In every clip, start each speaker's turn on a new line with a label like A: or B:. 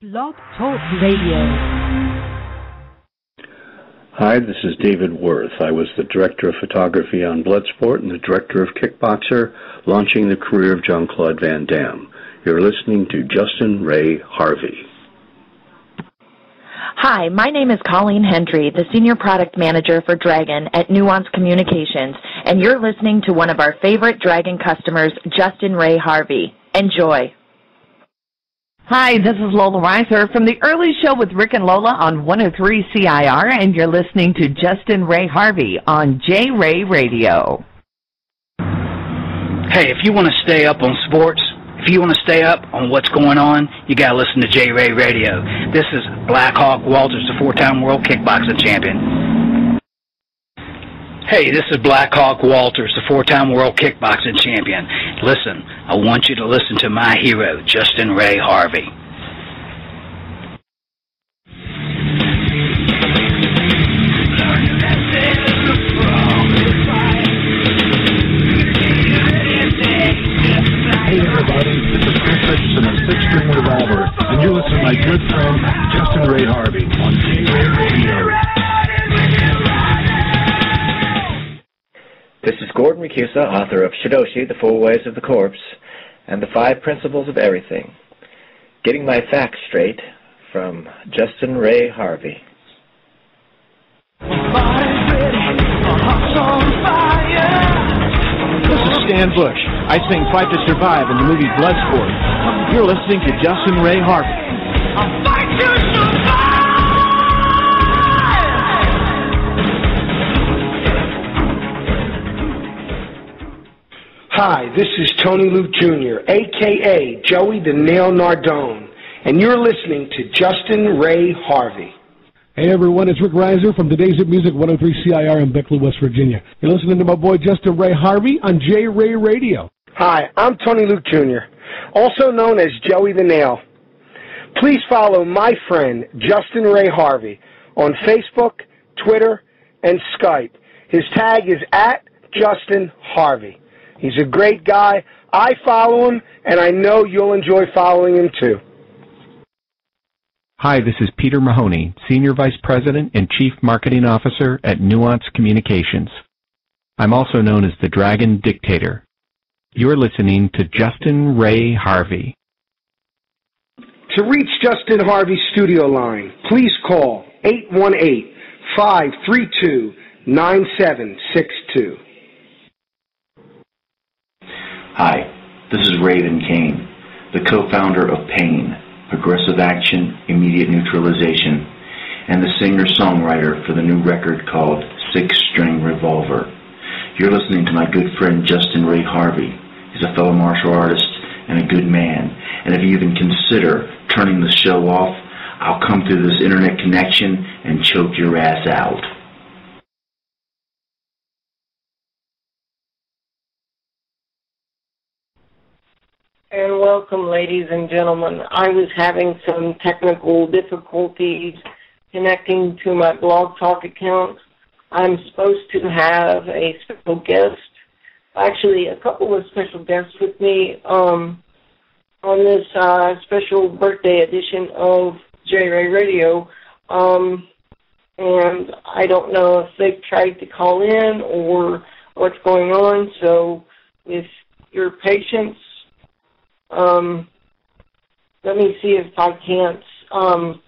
A: Blog Talk Radio.
B: Hi, this is David Worth. I was the director of photography on Bloodsport and the director of Kickboxer, launching the career of Jean Claude Van Damme. You're listening to Justin Ray Harvey.
C: Hi, my name is Colleen Hendry, the Senior Product Manager for Dragon at Nuance Communications, and you're listening to one of our favorite Dragon customers, Justin Ray Harvey. Enjoy.
D: Hi, this is Lola Reiser from the early show with Rick and Lola on 103 CIR, and you're listening to Justin Ray Harvey on J Ray Radio.
E: Hey, if you want to stay up on sports, if you want to stay up on what's going on, you got to listen to J Ray Radio. This is Black Hawk Walters, the four time world kickboxing champion. Hey, this is Black Hawk Walters, the four time world kickboxing champion. Listen, I want you to listen to my hero, Justin Ray Harvey.
F: Hey is
G: author of Shidoshi, The Four Ways of the Corpse, and The Five Principles of Everything. Getting my facts straight from Justin Ray Harvey.
H: This is Stan Bush. I sing Fight to Survive in the movie Bloodsport. You're listening to Justin Ray Harvey.
I: Hi, this is Tony Luke Jr., aka Joey the Nail Nardone, and you're listening to Justin Ray Harvey.
F: Hey everyone, it's Rick Reiser from Today's Hit Music 103 CIR in Beckley, West Virginia. You're listening to my boy Justin Ray Harvey on J Ray Radio.
I: Hi, I'm Tony Luke Jr., also known as Joey the Nail. Please follow my friend Justin Ray Harvey on Facebook, Twitter, and Skype. His tag is at Justin Harvey. He's a great guy. I follow him, and I know you'll enjoy following him too.
J: Hi, this is Peter Mahoney, Senior Vice President and Chief Marketing Officer at Nuance Communications. I'm also known as the Dragon Dictator. You're listening to Justin Ray Harvey.
I: To reach Justin Harvey's studio line, please call 818 532 9762.
K: Hi, this is Raven Kane, the co-founder of Pain, Progressive Action, Immediate Neutralization, and the singer-songwriter for the new record called Six String Revolver. You're listening to my good friend Justin Ray Harvey. He's a fellow martial artist and a good man. And if you even consider turning the show off, I'll come through this internet connection and choke your ass out.
L: And welcome, ladies and gentlemen. I was having some technical difficulties connecting to my Blog Talk account. I'm supposed to have a special guest, actually a couple of special guests with me um, on this uh, special birthday edition of J Ray Radio. Um, and I don't know if they've tried to call in or what's going on. So, with your patience, um, let me see if I can't um,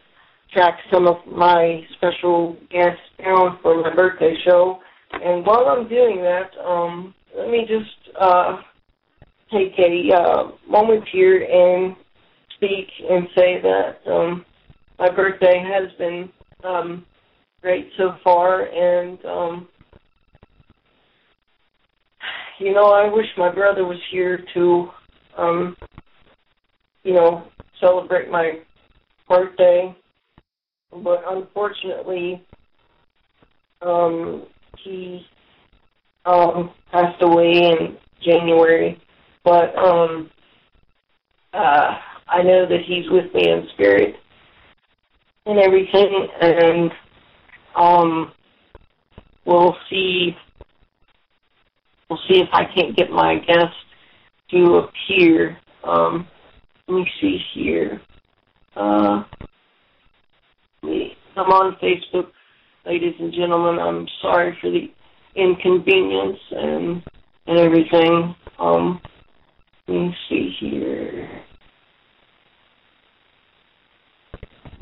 L: track some of my special guests down for my birthday show. And while I'm doing that, um, let me just uh, take a uh, moment here and speak and say that um, my birthday has been um, great so far, and um, you know, I wish my brother was here to, um, you know, celebrate my birthday, but unfortunately, um, he um, passed away in January. But um, uh, I know that he's with me in spirit and everything, and um, we'll see. We'll see if I can't get my guest to appear. Um, let me see here. Uh, I'm on Facebook, ladies and gentlemen. I'm sorry for the inconvenience and and everything. Um, let me see here.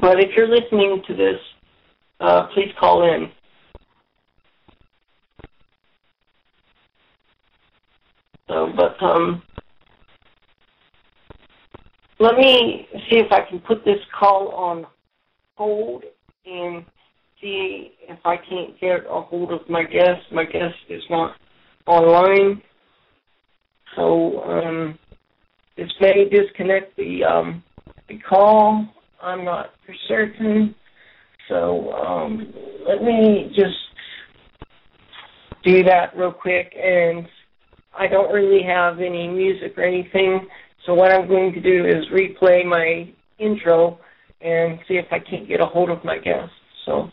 L: But if you're listening to this, uh, please call in. So, but um, let me see if I can put this call on hold and see if I can't get a hold of my guest. My guest is not online, so um, this may disconnect the um, the call. I'm not for certain. So um, let me just do that real quick. And I don't really have any music or anything. So what I'm going to do is replay my intro and see if I can't get a hold of my guest. So,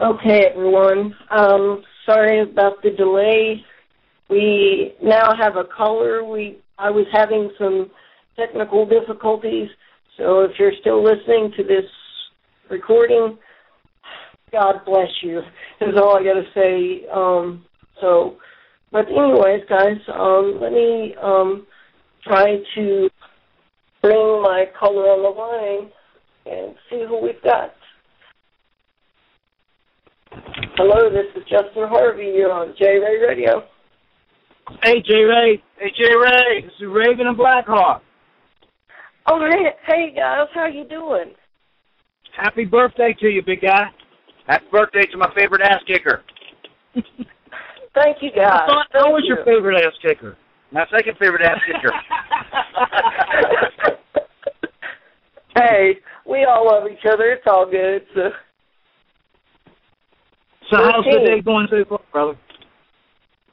L: okay, everyone. Um, sorry about the delay. We now have a caller. We I was having some technical difficulties, so if you're still listening to this recording, God bless you. Is all I got to say. Um, so, but anyways, guys, um, let me um, try to bring my color on the line and see who we've got. Hello, this is Justin Harvey. You're on J Ray Radio.
M: Hey, J Ray. Hey, J Ray. This is Raven and Blackhawk.
L: Oh, man, hey guys, how you doing?
M: Happy birthday to you, big guy.
N: Happy birthday to my favorite ass kicker.
L: Thank you, guys.
M: I thought
L: Thank
M: I was
L: you.
M: your favorite ass kicker.
N: My second favorite ass kicker.
L: hey, we all love each other. It's all good. So,
M: So how's the day going so far, brother?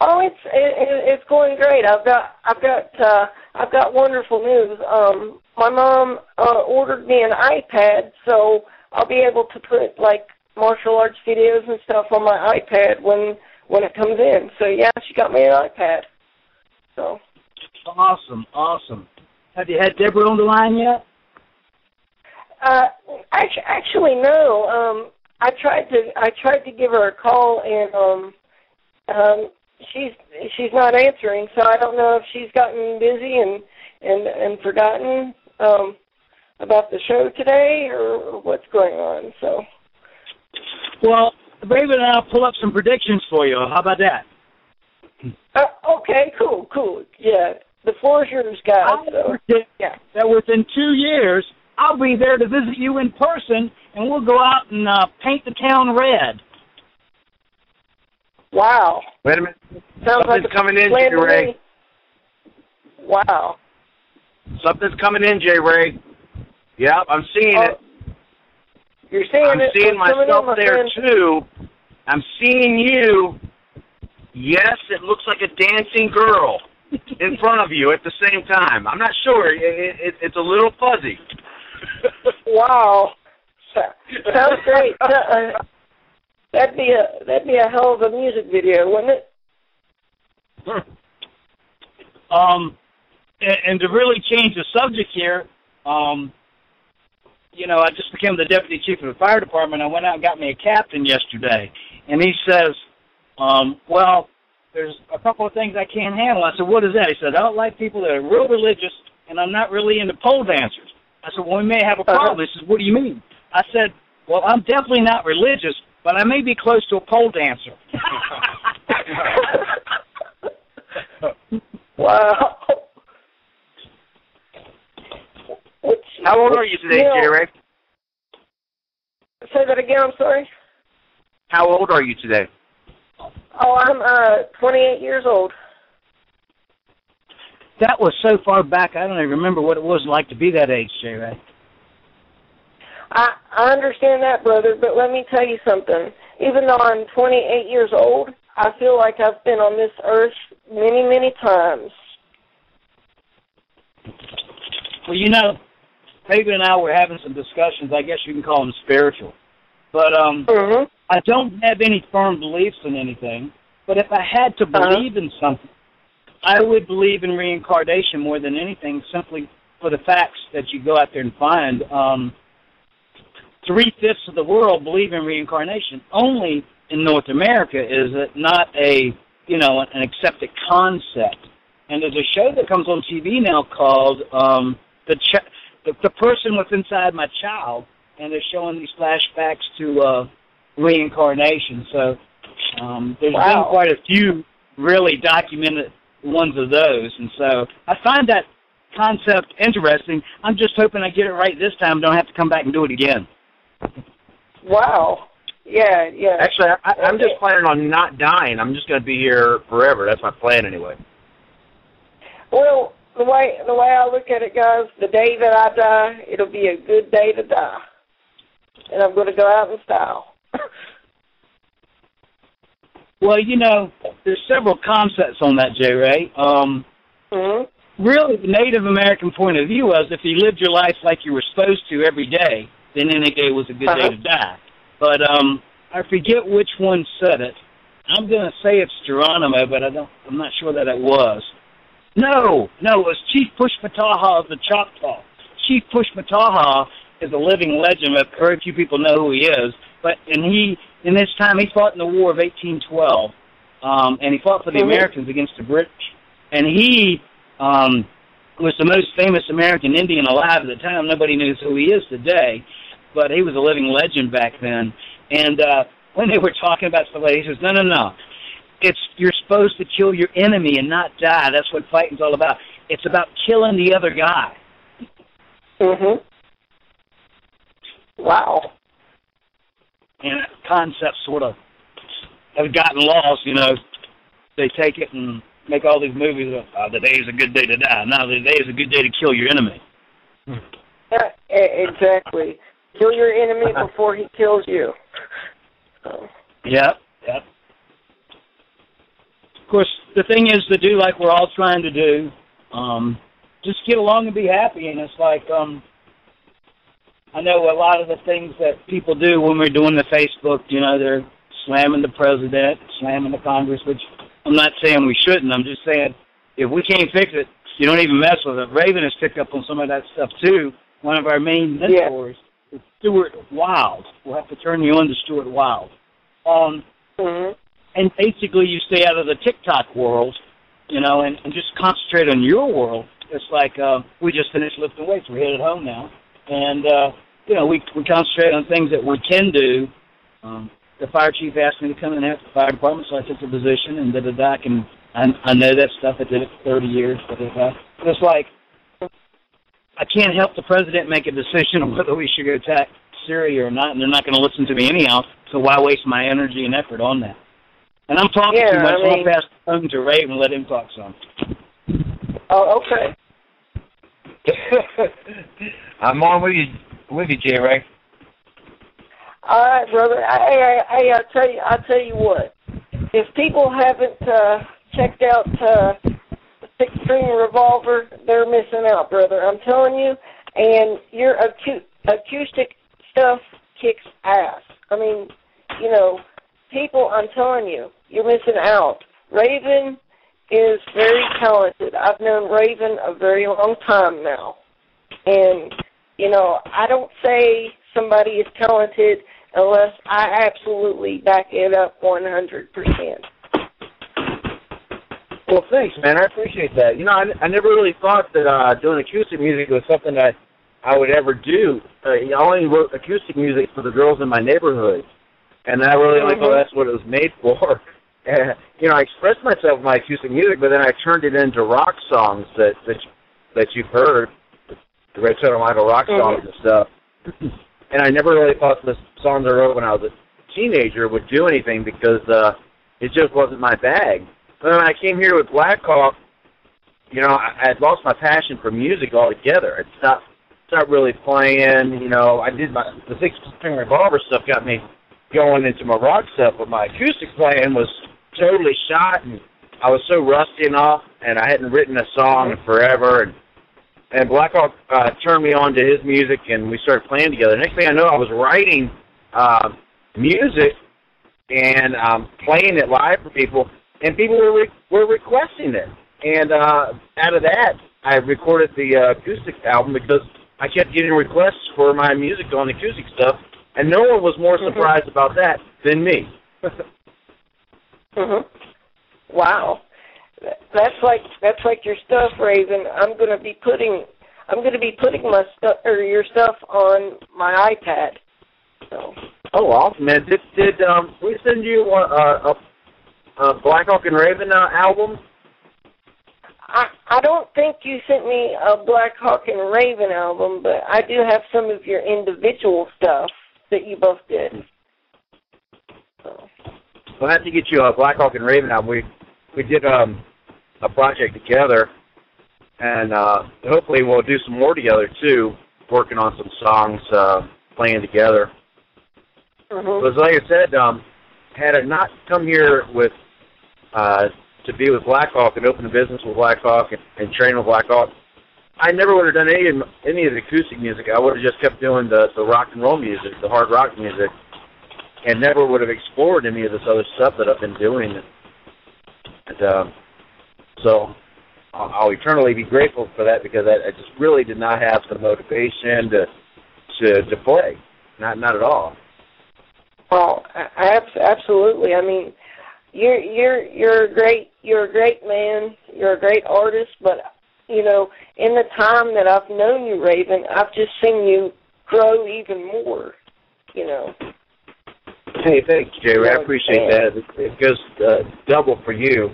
L: oh, it's it, it, it's going great. I've got I've got uh, I've got wonderful news. Um, my mom uh, ordered me an iPad, so I'll be able to put like martial arts videos and stuff on my iPad when when it comes in. So yeah, she got me an iPad. So
M: Awesome, awesome. Have you had Deborah on the line yet?
L: Uh, actually, actually, no. Um, I tried to I tried to give her a call, and um, um, she's she's not answering. So I don't know if she's gotten busy and and and forgotten um, about the show today, or what's going on. So
M: Well, Raven and I'll pull up some predictions for you. How about that?
L: Uh, okay, cool, cool. Yeah, the floor is yours, guys. So yeah.
M: that within two years, I'll be there to visit you in person, and we'll go out and uh, paint the town red.
L: Wow,
N: Wait a minute.
L: sounds like
N: Something's
L: a
N: coming in,
L: plan
N: J Ray.
L: Wow.
N: Something's coming in, J Ray. Yep, I'm seeing it.
L: You're seeing
N: I'm
L: it.
N: seeing
L: What's coming in,
N: myself
L: my
N: there
L: friend?
N: too. I'm seeing you. Yes, it looks like a dancing girl in front of you at the same time. I'm not sure. It, it, it, it's a little fuzzy.
L: Wow. Sounds great. Uh, that'd be a that'd be a hell of a music video, wouldn't it?
M: Um, and, and to really change the subject here, um, you know, I just became the deputy chief of the fire department. I went out and got me a captain yesterday, and he says, um, "Well, there's a couple of things I can't handle." I said, "What is that?" He said, "I don't like people that are real religious, and I'm not really into pole dancers." I said, "Well, we may have a problem." He says, "What do you mean?" I said, "Well, I'm definitely not religious, but I may be close to a pole dancer."
L: wow. Which,
N: How old are you today,
L: you know-
N: J
L: Say that again. I'm sorry.
N: How old are you today?
L: Oh, I'm uh 28 years old.
M: That was so far back, I don't even remember what it was like to be that age, J. Ray.
L: I I understand that, brother, but let me tell you something. Even though I'm 28 years old, I feel like I've been on this earth many, many times.
M: Well, you know, Raven and I were having some discussions. I guess you can call them spiritual. But um,
L: Mm-hmm.
M: I don't have any firm beliefs in anything. But if I had to
L: Uh-huh.
M: believe in something, I would believe in reincarnation more than anything, simply for the facts that you go out there and find. Um, three fifths of the world believe in reincarnation. Only in North America is it not a you know an accepted concept. And there's a show that comes on TV now called um, the, Ch- the the person what's inside my child, and they're showing these flashbacks to uh, reincarnation. So um, there's
L: Wow.
M: been quite a few really documented ones of those, and so I find that concept interesting. I'm just hoping I get it right this time. Don't have to come back and do it again.
L: Wow. Yeah, yeah.
N: Actually, I, I'm just planning on not dying. I'm just going to be here forever. That's my plan anyway.
L: Well, the way the way I look at it, guys, the day that I die, it'll be a good day to die, and I'm going to go out in style.
M: Well, you know, there's several concepts on that, J. Ray. Um, Really, the Native American point of view was if you lived your life like you were supposed to every day, then any day was a good day to die. But um, I forget which one said it. I'm going to say it's Geronimo, but I don't. I'm not sure that it was. No, no, it was Chief Pushmataha of the Choctaw. Chief Pushmataha is a living legend, but very few people know who he is. But and he, in this time, he fought in the War of 1812, um, and he fought for the
L: Mhm.
M: Americans against the British. And he um, was the most famous American Indian alive at the time. Nobody knows who he is today, but he was a living legend back then. And uh, when they were talking about stuff he says, "No, no, no. It's you're supposed to kill your enemy and not die. That's what fighting's all about. It's about killing the other guy."
L: Mhm. Wow.
M: And concepts sort of have gotten lost. You know, they take it and make all these movies. Of, uh, the day is a good day to die. No, the day is a good day to kill your enemy.
L: Exactly. Kill your enemy before he kills you. So,
M: Yep, yep. Of course, the thing is to do like we're all trying to do. Um, just get along and be happy. And it's like, um, I know a lot of the things that people do when we're doing the Facebook, you know, they're slamming the president, slamming the Congress, which I'm not saying we shouldn't. I'm just saying if we can't fix it, you don't even mess with it. Raven has picked up on some of that stuff too. One of our main mentors is Stuart Wilde. We'll have to turn you on to Stuart Wilde. Um, and basically, you stay out of the tick-tock world, you know, and, and just concentrate on your world. It's like uh, we just finished lifting weights. We're headed home now, and uh, you know, we we concentrate on things that we can do. Um, the fire chief asked me to come and help the fire department, so I took the position, and da da da. And I, I know that stuff. I did it for 30 years, da da da. But it's like I can't help the president make a decision on whether we should go attack Syria or not, and they're not going to listen to me anyhow. So why waste my energy and effort on that? And I'm talking
L: Yeah,
M: too much.
L: I
M: so I'll
L: mean-
M: pass the phone to Ray and let him talk some.
L: oh, okay.
N: I'm on with you, with you, J. Ray.
L: All right, brother. Hey, hey, I tell you, I tell you what. If people haven't uh, checked out uh, the Six String Revolver, they're missing out, brother. I'm telling you. And your acu- acoustic stuff kicks ass. I mean, you know, people. I'm telling you, you're missing out. Raven is very talented. I've known Raven a very long time now, and you know, I don't say somebody is talented unless I absolutely back it up 100%.
N: Well, thanks, man. I appreciate that. You know, I, I never really thought that uh, doing acoustic music was something that I would ever do. Uh, I only wrote acoustic music for the girls in my neighborhood, and I really like, oh, that's what it was made for. And, you know, I expressed myself with my acoustic music, but then I turned it into rock songs that that that you've heard, the Red Soda Idol rock songs and stuff. And I never really thought the songs I wrote when I was a teenager would do anything because uh, it just wasn't my bag. But when I came here with Blackhawk, you know, I, I had lost my passion for music altogether. It's not, it's not really playing. You know, I did my the six string revolver stuff got me going into my rock stuff, but my acoustic playing was totally shot, and I was so rusty and off, and I hadn't written a song in forever, and and Blackhawk uh, turned me on to his music, and we started playing together. Next thing I know, I was writing uh, music and um, playing it live for people, and people were re- were requesting it. And uh, out of that, I recorded the uh, acoustic album because I kept getting requests for my music on the acoustic stuff, and no one was more surprised about that than me.
L: Mhm. Wow. That's like that's like your stuff, Raven. I'm going to be putting I'm going to be putting my stuff or your stuff on my iPad. So.
N: Oh, awesome, man! Did did um we send you a, a, a Blackhawk and Raven uh, album?
L: I I don't think you sent me a Blackhawk and Raven album, but I do have some of your individual stuff that you both did. So.
N: We'll have to get you a Blackhawk and Raven album. We we did um a project together, and uh hopefully we'll do some more together too. Working on some songs, uh playing together.
L: Mhm.
N: Because like I said, um, had I not come here with uh, to be with Blackhawk and open a business with Blackhawk and, and train with Blackhawk, I never would have done any of any of the acoustic music. I would have just kept doing the the rock and roll music, the hard rock music, and never would have explored any of this other stuff that I've been doing. And um, so I'll, I'll eternally be grateful for that because I, I just really did not have the motivation to to to play, not not at all.
L: Oh, absolutely. I mean, you're you're you're a great you're a great man. You're a great artist, but you know, in the time that I've known you, Raven, I've just seen you grow even more. You know.
N: Hey, thanks, Jay. I appreciate that. It, goes uh, double for you.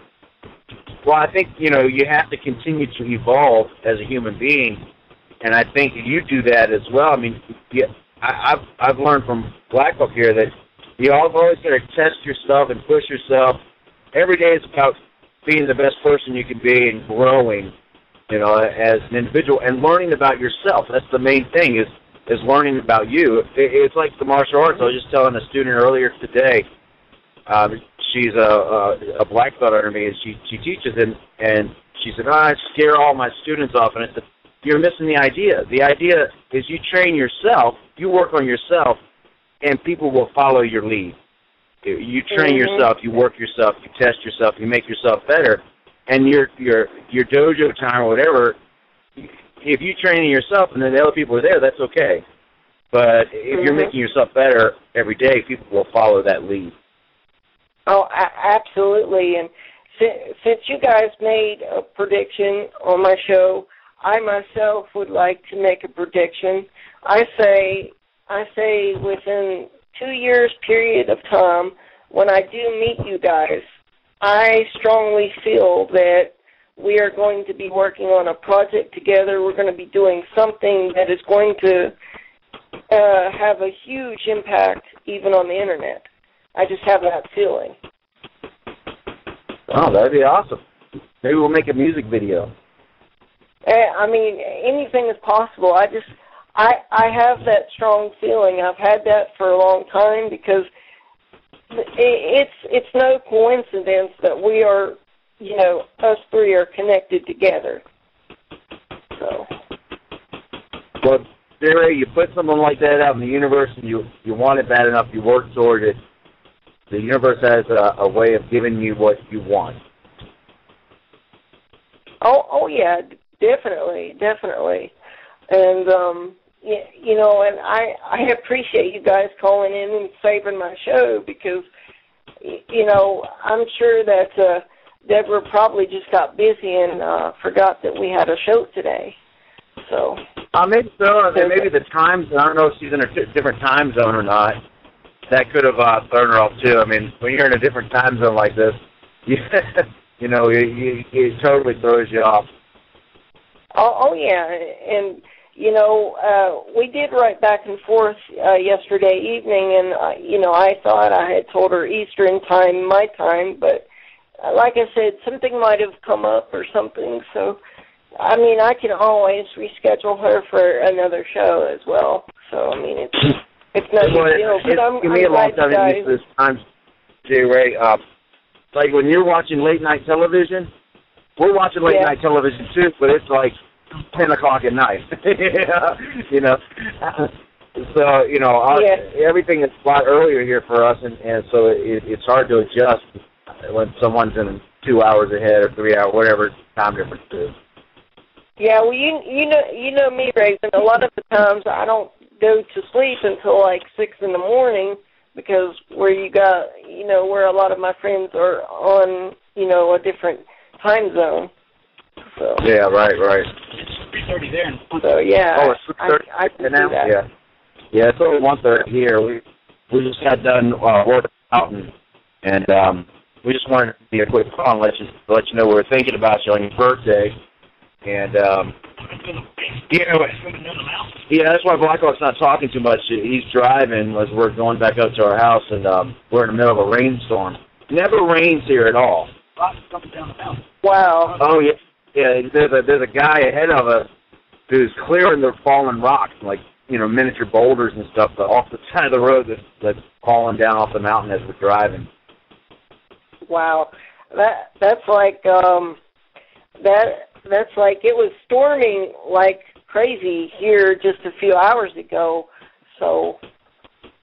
N: Well, I think you know you have to continue to evolve as a human being, and I think you do that as well. I mean, yeah, I, I've I've learned from Blackhawk here that you always got to test yourself and push yourself. Every day is about being the best person you can be and growing, you know, as an individual and learning about yourself. That's the main thing is is learning about you. It, it's like the martial arts. I was just telling a student earlier today. Um, she's a, a a black belt under me, and she she teaches and and she said, oh, I scare all my students off, and I said, you're missing the idea. The idea is you train yourself, you work on yourself, and people will follow your lead. You train
L: Mhm.
N: yourself, you work yourself, you test yourself, you make yourself better, and your your your dojo time or whatever. If you're training yourself and then the other people are there, that's okay. But if you're
L: Mhm.
N: making yourself better every day, people will follow that lead.
L: Oh, a- absolutely. And si- since you guys made a prediction on my show, I myself would like to make a prediction. I say, I say within two years period of time, when I do meet you guys, I strongly feel that we are going to be working on a project together. We're going to be doing something that is going to uh, have a huge impact even on the internet. I just have that feeling.
N: Oh, that'd be awesome. Maybe we'll make a music video.
L: Eh, I mean, anything is possible. I just, I, I have that strong feeling. I've had that for a long time because it's, it's no coincidence that we are, you know, us three are connected together. So,
N: Well, Jerry, you put something like that out in the universe, and you you want it bad enough, you work toward it. The universe has a, a way of giving you what you want.
L: oh, oh yeah, definitely, definitely, and um, you, you know, and I, I appreciate you guys calling in and saving my show because, you know, I'm sure that uh, Deborah probably just got busy and uh, forgot that we had a show today. So.
N: Uh, maybe so. And maybe the times. I don't know if she's in a different time zone or not. That could have uh, thrown her off too. I mean, when you're in a different time zone like this, you, you know, it, it, it totally throws you off.
L: Oh, oh yeah, and you know, uh, we did write back and forth uh, yesterday evening, and uh, you know, I thought I had told her Eastern time, my time, but like I said, something might have come up or something. So, I mean, I can always reschedule her for another show as well. So, I mean, it's it's no
N: Well,
L: big deal. But I'm,
N: give me
L: I'm
N: a long time to use this time, J. Ray. Uh, like when you're watching late night television, we're watching late
L: Yeah.
N: night television too, but it's like ten o'clock at night. you know, so you know our, everything is a lot earlier here for us, and, and so it, it's hard to adjust when someone's in two hours ahead or three hours, whatever time difference is.
L: Yeah, well, you you know you know me, Raven. A lot of the times I don't go to sleep until like six in the morning because where you got you know where a lot of my friends are on you know a different time zone. So
N: Yeah, right, right.
M: It's Three thirty there.
L: so yeah,
N: Oh, it's
L: I,
N: 3:30
L: I can
N: now.
L: do that.
N: Yeah, yeah. It's only one thirty here. We we just got done uh, working out and and um, we just wanted to be a quick call and let you let you know we were thinking about you on your birthday. And um, yeah, yeah, that's why Blackhawk's not talking too much. He's driving as we're going back up to our house, and um, we're in the middle of a rainstorm. Never rains here at all.
L: Wow.
N: Oh yeah, yeah. There's a there's a guy ahead of us who's clearing the fallen rocks, like you know miniature boulders and stuff, but off the side of the road that's that's falling down off the mountain as we're driving.
L: Wow. That that's like um that that's like it was storming like crazy here just a few hours ago. So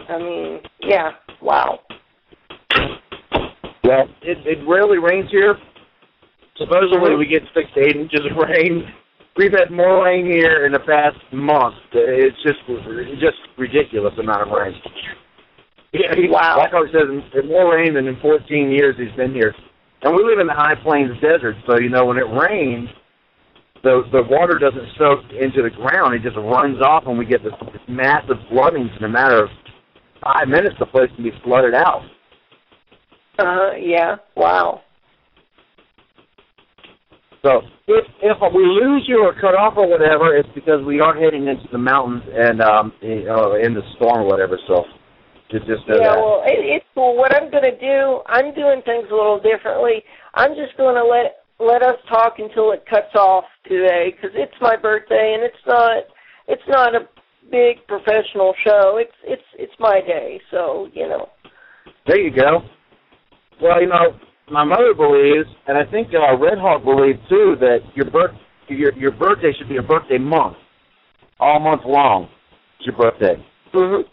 L: I mean, yeah, wow.
N: Well, it it rarely rains here. Supposedly we get six to eight inches of rain. We've had more rain here in the past month. It's just it's just ridiculous amount of rain. Yeah, he,
L: Wow.
N: Blackhawk says in more rain than in 14 years he's been here. And we live in the high plains desert, so you know when it rains, the the water doesn't soak into the ground; it just runs off, and we get this, this massive floodings in a matter of five minutes. The place can be flooded out.
L: Uh yeah, wow.
N: So if if we lose you or cut off or whatever, it's because we are heading into the mountains and um uh, in the storm or whatever. So just just know
L: Yeah,
N: that.
L: well, it, it's cool. What I'm going to do, I'm doing things a little differently. I'm just going to let let us talk until it cuts off today because it's my birthday and it's not it's not a big professional show. It's it's it's my day, so you know.
N: There you go. Well, you know, my mother believes, and I think uh, Red Hawk believes too, that your birth your your birthday should be a birthday month, all month long. It's your birthday.
L: Mm-hmm.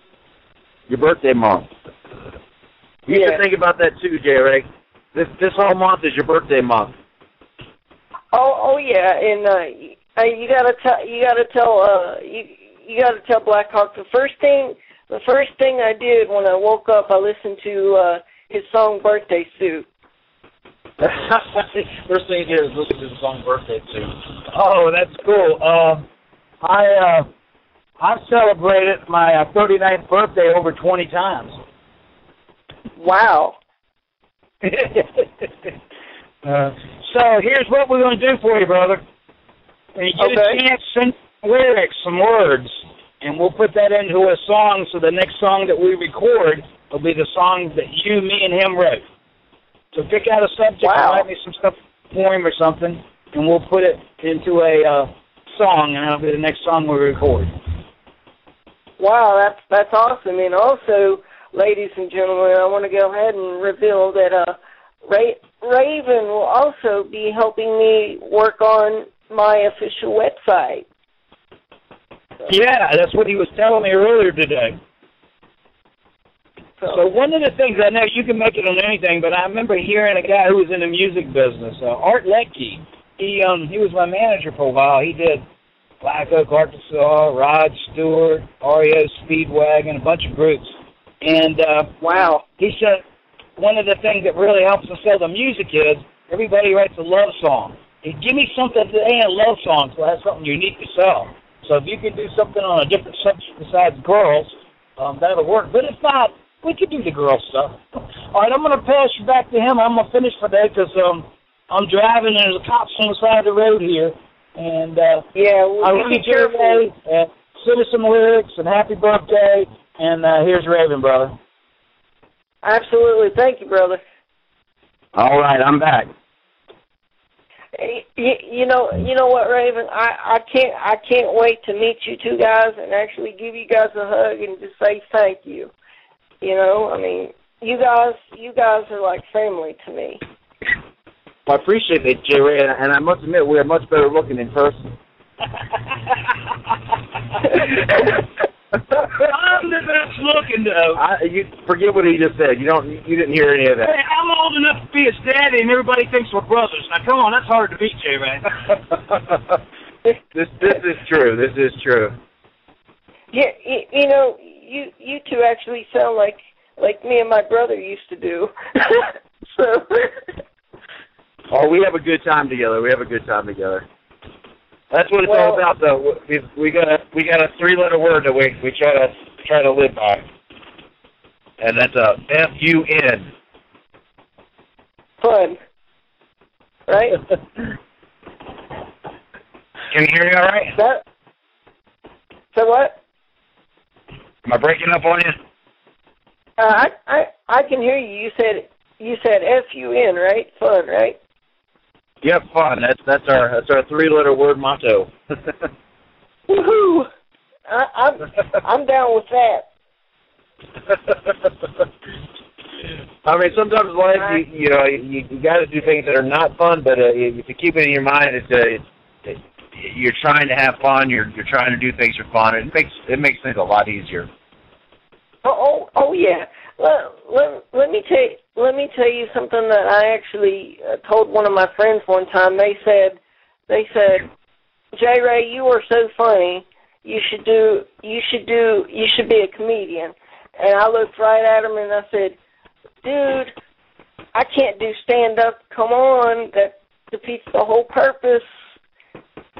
N: Your birthday month. You
L: Yeah.
N: should think about that too, Jay Ray. This this whole month is your birthday month.
L: Oh oh yeah, and uh, you gotta tell you gotta tell uh you you gotta tell Blackhawk the first thing the first thing I did when I woke up I listened to uh his song Birthday Suit.
M: First thing here is listen to the song "Birthday" too. Oh, that's cool. Um, I uh, I've celebrated my uh, 39th birthday over 20 times.
L: Wow.
M: uh, so here's what we're going to do for you, brother. When you get
L: Okay.
M: a chance, send lyrics, some words, and we'll put that into a song. So the next song that we record will be the song that you, me, and him wrote. So pick out a subject
L: Wow.
M: and write me some stuff, poem or something, and we'll put it into a uh, song, and that'll be the next song we record.
L: Wow, that's that's awesome. And also, ladies and gentlemen, I want to go ahead and reveal that uh, Ray, Raven will also be helping me work on my official website.
M: Yeah, that's what he was telling me earlier today. So one of the things I know you can make it on anything, but I remember hearing a guy who was in the music business, uh, Art Leckie. He um he was my manager for a while. He did Black Oak, Arkansas, Rod Stewart, REO Speedwagon, a bunch of groups. And uh
L: wow,
M: he said one of the things that really helps us sell the music is everybody writes a love song. Hey, give me something that ain't a love song, so I have something unique to sell. So if you could do something on a different subject besides girls, um, that'll work. But if not, we could do the girl stuff. All right, I'm going to pass you back to him. I'm going to finish for today because um, I'm driving and there's cops on the side of the road here. And uh,
L: yeah, well,
M: I really
L: be careful.
M: Ray, uh, some lyrics and happy birthday. And uh, here's Raven, brother.
L: Absolutely, thank you, brother.
N: All right, I'm back.
L: You, you know, you know what, Raven? I I can't I can't wait to meet you two guys and actually give you guys a hug and just say thank you. You know, I mean, you guys you guys are like family to me.
N: Well, I appreciate that, Jay Ray, and, and I must admit we are much better looking in person.
M: I'm the best looking though.
N: I, you forget what he just said. You don't. You didn't hear any of that.
M: Hey, I'm old enough to be his daddy, and everybody thinks we're brothers. Now, come on, that's hard to beat, Jay Ray.
N: this this is true. This is true.
L: Yeah, you, you know, you you two actually sound like like me and my brother used to do. so.
N: Oh, we have a good time together. We have a good time together. That's what it's
L: Well-
N: all about, though. We we got a we got a three letter word that we we try to try to live by, and that's a F U N.
L: Fun. Right?
N: Can you hear me all right?
L: That. So what?
N: Am I breaking up on you?
L: Uh, I I I can hear you. You said you said F U N, right? Fun, right?
N: Yep, fun. That's that's our that's our three letter word motto.
L: Woohoo! I, I'm I'm down with that.
N: I mean, sometimes life, you, you know, you, you got to do things that are not fun, but uh, if you keep it in your mind, it's, uh, it's it, you're trying to have fun. You're you're trying to do things for fun. It makes it makes things a lot easier.
L: Oh, oh, oh yeah. Let, let, let me tell you, let me tell you something that I actually uh, told one of my friends one time. They said, they said, J. Ray, you are so funny. You should do, you should do, you should be a comedian. And I looked right at him and I said, dude, I can't do stand up. Come on, that defeats the whole purpose.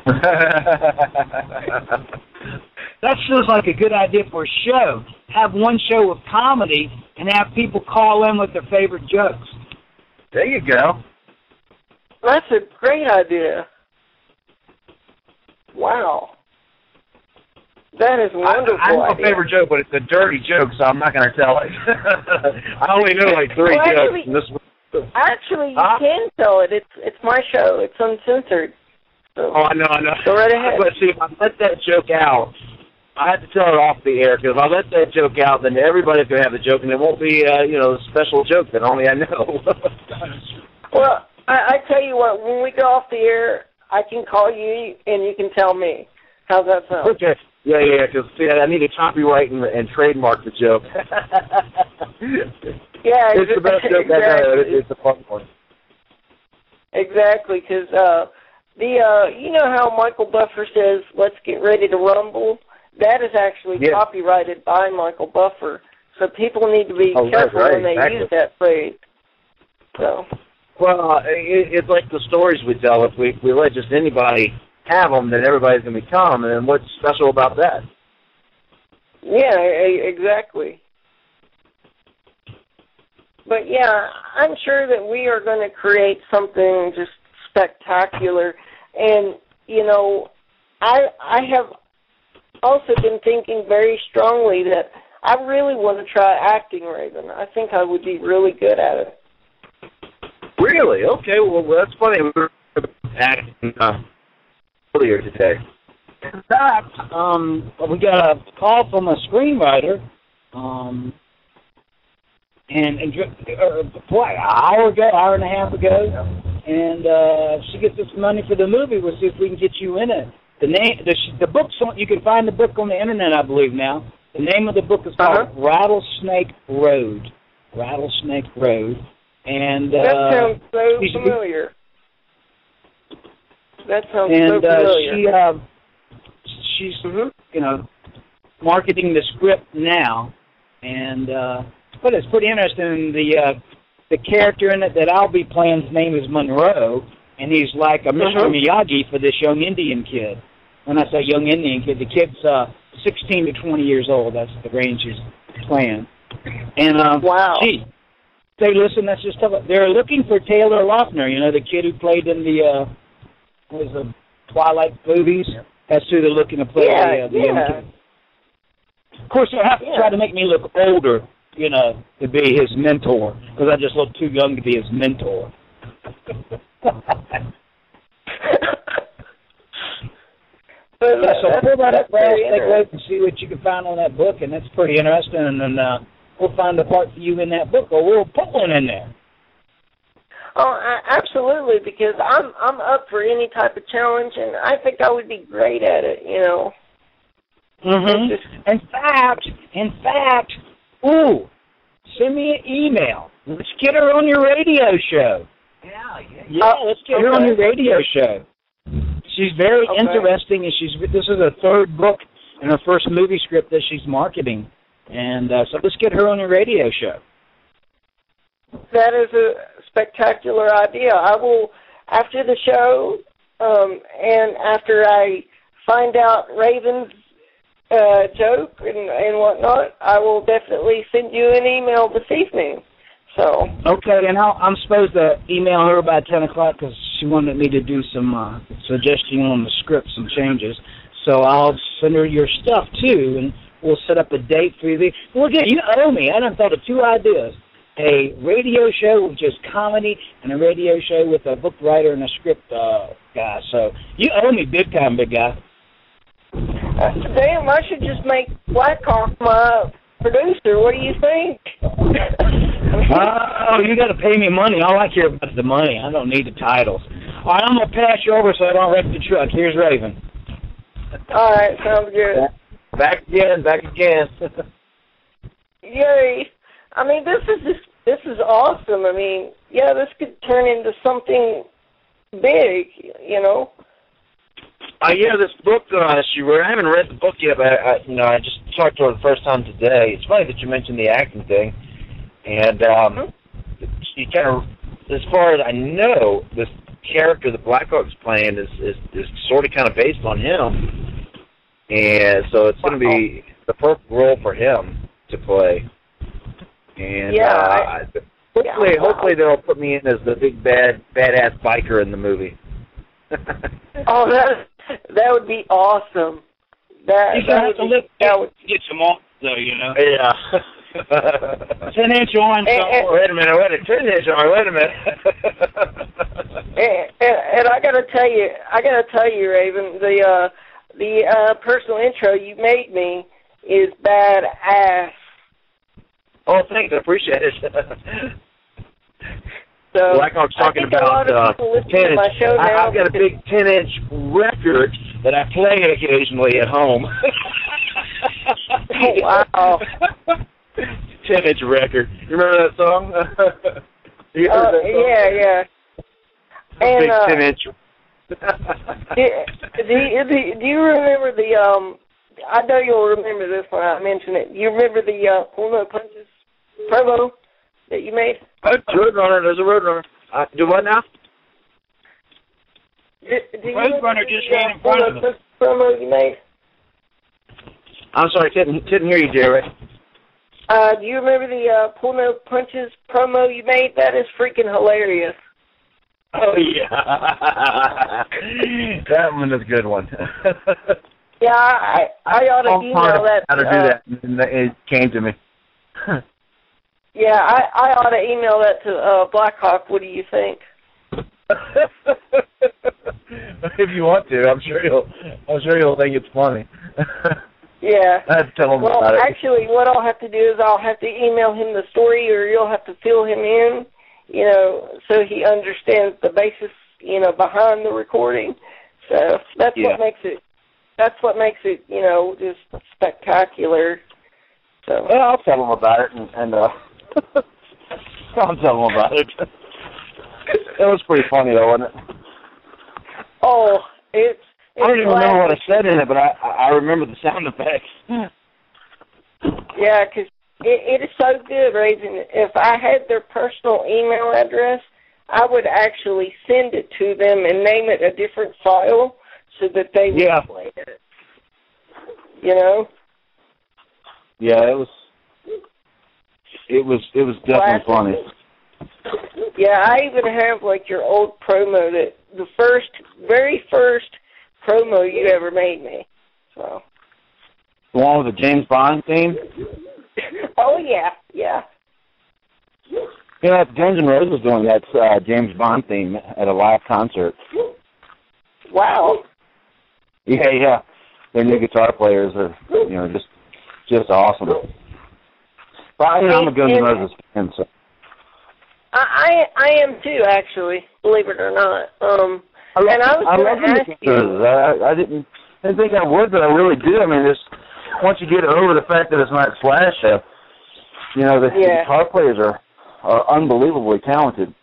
M: That feels like a good idea for a show. Have one show of comedy and have people call in with their favorite jokes.
N: There you go.
L: That's a great idea. Wow. That is wonderful
N: I, I have a
L: idea.
N: favorite joke, but it's a dirty joke, so I'm not going to tell it. I only know like three
L: Well,
N: jokes.
L: actually-
N: and this one-
L: Actually, you
N: Huh?
L: can tell it. It's it's my show. It's uncensored. So
N: Oh, I know, I know.
L: Go right ahead.
N: But see, if I let that joke out, I have to tell it off the air because if I let that joke out, then everybody's going to have the joke, and it won't be, uh, you know, a special joke that only I know.
L: Well, I, I tell you what. When we go off the air, I can call you and you can tell me. How's that sound?
N: okay. Yeah, yeah, because see, I need to copyright and, and trademark the joke.
L: Yeah,
N: it's the best joke I know. It's, it's a fun one.
L: Exactly, because uh, the uh, you know how Michael Buffer says, "Let's get ready to rumble." That is actually
N: Yeah.
L: copyrighted by Michael Buffer, so people need to be
N: Oh,
L: careful
N: right,
L: when they
N: exactly.
L: use that phrase. So,
N: Well, uh, it, it's like the stories we tell. If we if we let just anybody have them, then everybody's going to become. And what's special about that?
L: yeah, exactly. But yeah, I'm sure that we are going to create something just spectacular. And you know, I I have also been thinking very strongly that I really want to try acting, Raven. I think I would be really good at it.
N: Really? Okay. Well, that's funny. We were acting uh, earlier today.
M: In fact, um, we got a call from a screenwriter, um, and, and uh, what, an hour ago, hour and a half ago, and uh, she gets us money for the movie. We'll see if we can get you in it. The name, the the book's on. You can find the book on the internet, I believe now. The name of the book is called Rattlesnake Road. Rattlesnake Road, and uh,
L: That sounds so familiar. That sounds
M: and
L: so
M: uh,
L: familiar.
M: she uh, she's you know marketing the script now, and uh, but it's pretty interesting. The uh, the character in it that I'll be playing's name is Monroe, and he's like a Mr.
L: Uh-huh.
M: Miyagi for this young Indian kid. When I say young Indian kid, the kid's uh, 16 to 20 years old. That's the range he's playing. And uh,
L: wow,
M: gee, say, listen, that's just tough. They're looking for Taylor Lautner, you know, the kid who played in the uh, was the Twilight movies. That's who they're looking to play
L: Yeah,
M: the, uh, the young kid. Of course, they'll have to try to make me look older, you know, to be his mentor, because I just look too young to be his mentor.
L: But,
M: Yeah, so
L: that's-
M: pull that
L: that's
M: up,
L: very
M: take a look and see what you can find on that book, and that's pretty interesting. And then uh, we'll find the part for you in that book, or we'll put one in there.
L: Oh, a- absolutely, because I'm I'm up for any type of challenge, and I think I would be great at it. You know.
M: Mm-hmm. In fact, in fact, ooh, send me an email. Let's get her on your radio show. Yeah, yeah, yeah. let's get her on your radio show. She's very
L: Okay.
M: interesting, and she's this is her third book and her first movie script that she's marketing. And uh, so let's get her on your radio show.
L: That is a spectacular idea. I will, after the show, um, and after I find out Raven's uh, joke and, and whatnot, I will definitely send you an email this evening. So
M: Okay, and I'll, I'm supposed to email her by ten o'clock because she wanted me to do some uh, suggesting on the script, some changes. So I'll send her your stuff too, and we'll set up a date for you. Look at you owe me. I done thought of two ideas: a radio show with just comedy, and a radio show with a book writer and a script uh, guy. So you owe me big time, big guy.
L: Uh, damn, I should just make Blackhawk my producer. What do you think?
M: Oh, you got to pay me money. All I care about is the money. I don't need the titles. All right, I'm gonna pass you over so I don't wreck the truck. Here's Raven.
L: All right, sounds good.
N: Back again, back again.
L: Yay! I mean, this is just this is awesome. I mean, yeah, this could turn into something big. You know.
N: Uh, yeah, this book uh, she wrote. I haven't read the book yet, but I, I, you know, I just talked to her the first time today. It's funny that you mentioned the acting thing, and um, she kind of, as far as I know, this character that Blackhawk's playing is is, is sort of kind of based on him, and so it's going to be the perfect role for him to play. And
L: Yeah,
N: uh,
L: I-
N: hopefully,
L: yeah.
N: hopefully they'll put me in as the big bad badass biker in the movie.
L: Oh, that that would be awesome. That
M: You
L: that
M: have
L: would
M: to
L: be, that would
M: get some off though, you know.
N: Yeah.
M: Ten inch on.
L: And- and-
N: wait a minute, wait a minute, ten inch on, wait a minute.
L: and, and, and I gotta tell you, I gotta tell you, Raven, the uh, the uh, personal intro you made me is badass.
N: oh, thanks, I appreciate it.
L: So
N: Blackhawk's
L: I
N: talking
L: think a lot
N: about uh,
L: of people listen
N: ten inch. I, I've got a big ten inch record that I play occasionally at home.
L: Oh, wow.
N: ten inch record. You remember that song? you
L: Uh,
N: that song?
L: yeah, yeah. And
N: big
L: uh,
N: ten inch.
L: do, do, you- do, do you remember the um? I know you'll remember this when I mention it. You remember the uh, Pull No Punches promo that you made?
N: Roadrunner, there's a Roadrunner. Uh, do what now?
L: Do, do
M: Roadrunner just
L: the,
M: ran
L: uh,
M: in front of
L: No
M: us.
L: Punches promo you made?
N: I'm sorry, couldn't couldn't hear you, Jerry.
L: Uh, do you remember the uh, Pull No Punches promo you made? That is freaking hilarious.
N: Oh yeah, that one is a good one.
L: Yeah, I I ought to email that.
N: How to do
L: uh,
N: that? And it came to me.
L: Yeah, I I ought to email that to uh, Blackhawk. What do you think?
N: if you want to, I'm sure he'll. I'm sure he'll think it's funny.
L: Yeah.
N: I have to tell him
L: Well,
N: about it.
L: actually, what I'll have to do is I'll have to email him the story, or you'll have to fill him in, you know, so he understands the basis, you know, behind the recording. So that's
N: Yeah.
L: what makes it. That's what makes it, you know, just spectacular. So.
N: Well, I'll tell him about it, and, and uh, I'll tell him about it. it was pretty funny, though, wasn't it?
L: Oh, it's.
N: I don't even remember what I said in it, but I I remember the sound effects.
L: Yeah, 'cause it, it is so good, Raven. If I had their personal email address, I would actually send it to them and name it a different file so that they would
N: Yeah.
L: play it. You know?
N: Yeah, it was. It was it was definitely
L: Classic.
N: funny.
L: Yeah, I even have like your old promo that the first, very first promo you ever made me. So.
N: The one with the James Bond theme.
L: Oh yeah, yeah.
N: Yeah, Guns N' Roses doing that uh, James Bond theme at a live concert.
L: Wow.
N: Yeah, yeah. Their new guitar players are, you know, just just awesome. But I, I'm a Guns N' Roses fan, so
L: I I, I am too, actually. Believe it or not. Um,
N: I love,
L: and I was
N: I love
L: ask you.
N: I, I didn't didn't think I would, but I really do. I mean, just once you get over the fact that it's not Slash, uh, you know, the, the
L: Yeah.
N: guitar players are are unbelievably talented.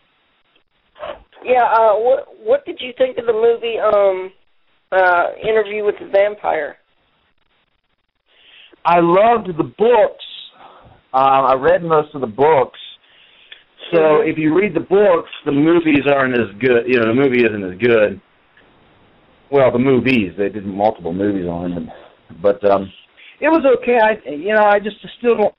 L: Yeah. Uh, what what did you think of the movie? Um, uh, Interview with the Vampire.
N: I loved the books. Uh, I read most of the books. So if you read the books, the movies aren't as good. You know, the movie isn't as good. Well, the movies they did multiple movies on it, but um, it was okay. I you know I just still don't